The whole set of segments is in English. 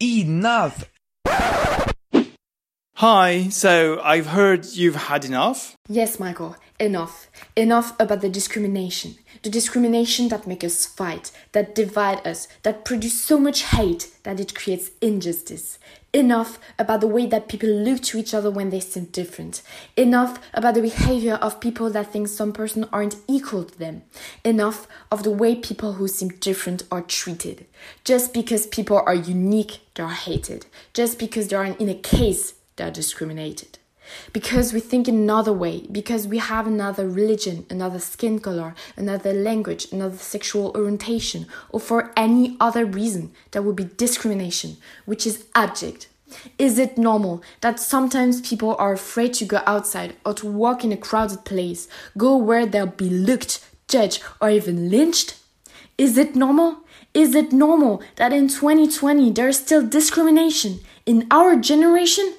Enough! Hi, so I've heard you've had enough? Yes, Michael, enough. Enough about the discrimination. The discrimination that makes us fight, that divide us, that produce so much hate that it creates injustice. Enough about the way that people look to each other when they seem different. Enough about the behavior of people that think some person aren't equal to them. Enough of the way people who seem different are treated. Just because people are unique, they are hated. Just because they are in a case, they are discriminated. Because we think another way, because we have another religion, another skin color, another language, another sexual orientation, or for any other reason, there would be discrimination, which is abject. Is it normal that sometimes people are afraid to go outside or to walk in a crowded place, go where they'll be looked, judged, or even lynched? Is it normal? Is it normal that in 2020 there is still discrimination in our generation?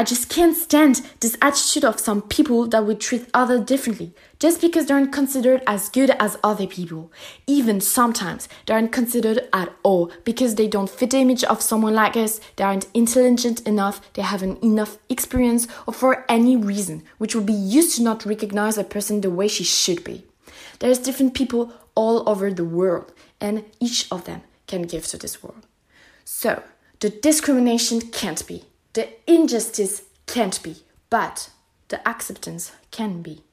I just can't stand this attitude of some people that would treat others differently just because they aren't considered as good as other people. Even sometimes they aren't considered at all because they don't fit the image of someone like us, they aren't intelligent enough, they haven't enough experience, or for any reason, which would be used to not recognize a person the way she should be. There's different people all over the world, and each of them can give to this world. So, the discrimination can't be. The injustice can't be, but the acceptance can be.